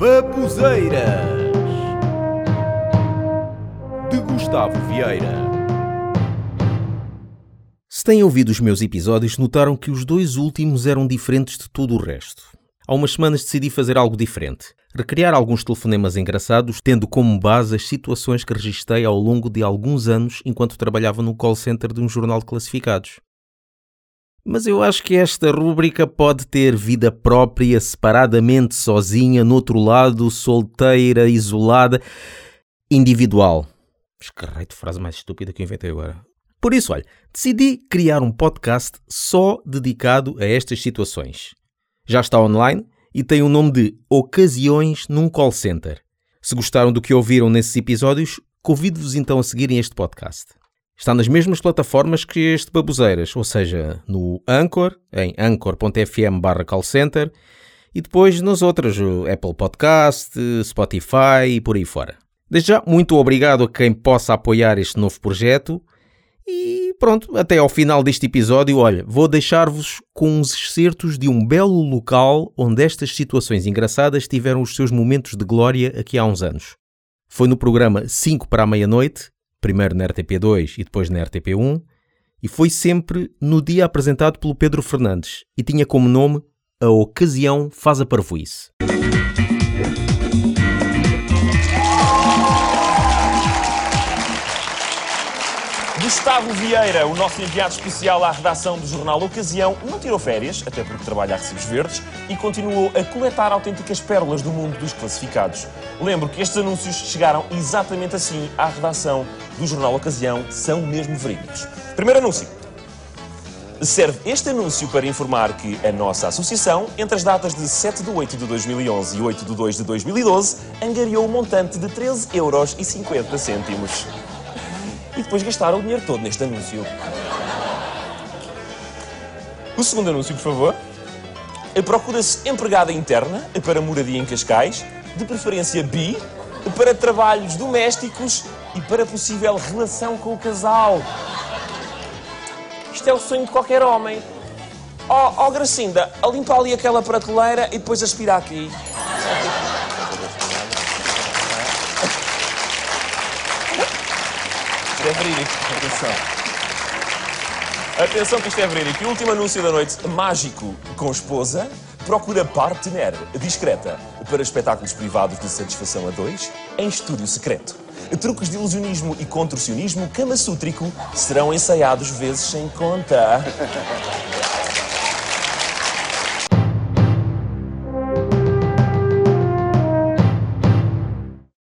Babuzeiras de Gustavo Vieira. Se têm ouvido os meus episódios, notaram que os dois últimos eram diferentes de tudo o resto. Há umas semanas decidi fazer algo diferente. Recriar alguns telefonemas engraçados, tendo como base as situações que registrei ao longo de alguns anos enquanto trabalhava no call center de um jornal de classificados. Mas eu acho que esta rúbrica pode ter vida própria, separadamente, sozinha, no outro lado, solteira, isolada, individual. Escarrei de frase mais estúpida que eu inventei agora. Por isso, olha, decidi criar um podcast só dedicado a estas situações. Já está online e tem o nome de Ocasiões num Call Center. Se gostaram do que ouviram nesses episódios, convido-vos então a seguirem este podcast. Está nas mesmas plataformas que este Baboseiras, ou seja, no Anchor, em anchor.fm barra callcenter, e depois nas outras, Apple Podcast, Spotify e por aí fora. Desde já, muito obrigado a quem possa apoiar este novo projeto. E pronto, até ao final deste episódio, olha, vou deixar-vos com uns excertos de um belo local onde estas situações engraçadas tiveram os seus momentos de glória aqui há uns anos. Foi no programa 5 para a meia-noite primeiro na RTP2 e depois na RTP1, e foi sempre no dia apresentado pelo Pedro Fernandes e tinha como nome A Ocasião Faz a Parvoíce. Gustavo Vieira, o nosso enviado especial à redação do jornal Ocasião, não tirou férias, até porque trabalha a recibos verdes, e continuou a coletar autênticas pérolas do mundo dos classificados. Lembro que estes anúncios chegaram exatamente assim à redação do jornal Ocasião, são mesmo verídicos. Primeiro anúncio. Serve este anúncio para informar que a nossa associação, entre as datas de 7 de 8 de 2011 e 8 de 2 de 2012, angariou o um montante de 13,50 euros e depois gastaram o dinheiro todo neste anúncio. O segundo anúncio, por favor. Procura-se empregada interna para moradia em Cascais, de preferência bi, para trabalhos domésticos e para possível relação com o casal. Isto é o sonho de qualquer homem. Ó oh, oh, Gracinda, limpar ali aquela prateleira e depois aspirar aqui. Isto é verídico. Atenção. Atenção que isto é verídico. E o último anúncio da noite. Mágico com esposa. Procura partner discreta para espetáculos privados de satisfação a dois em estúdio secreto. Truques de ilusionismo e contorcionismo camasútrico serão ensaiados vezes sem conta.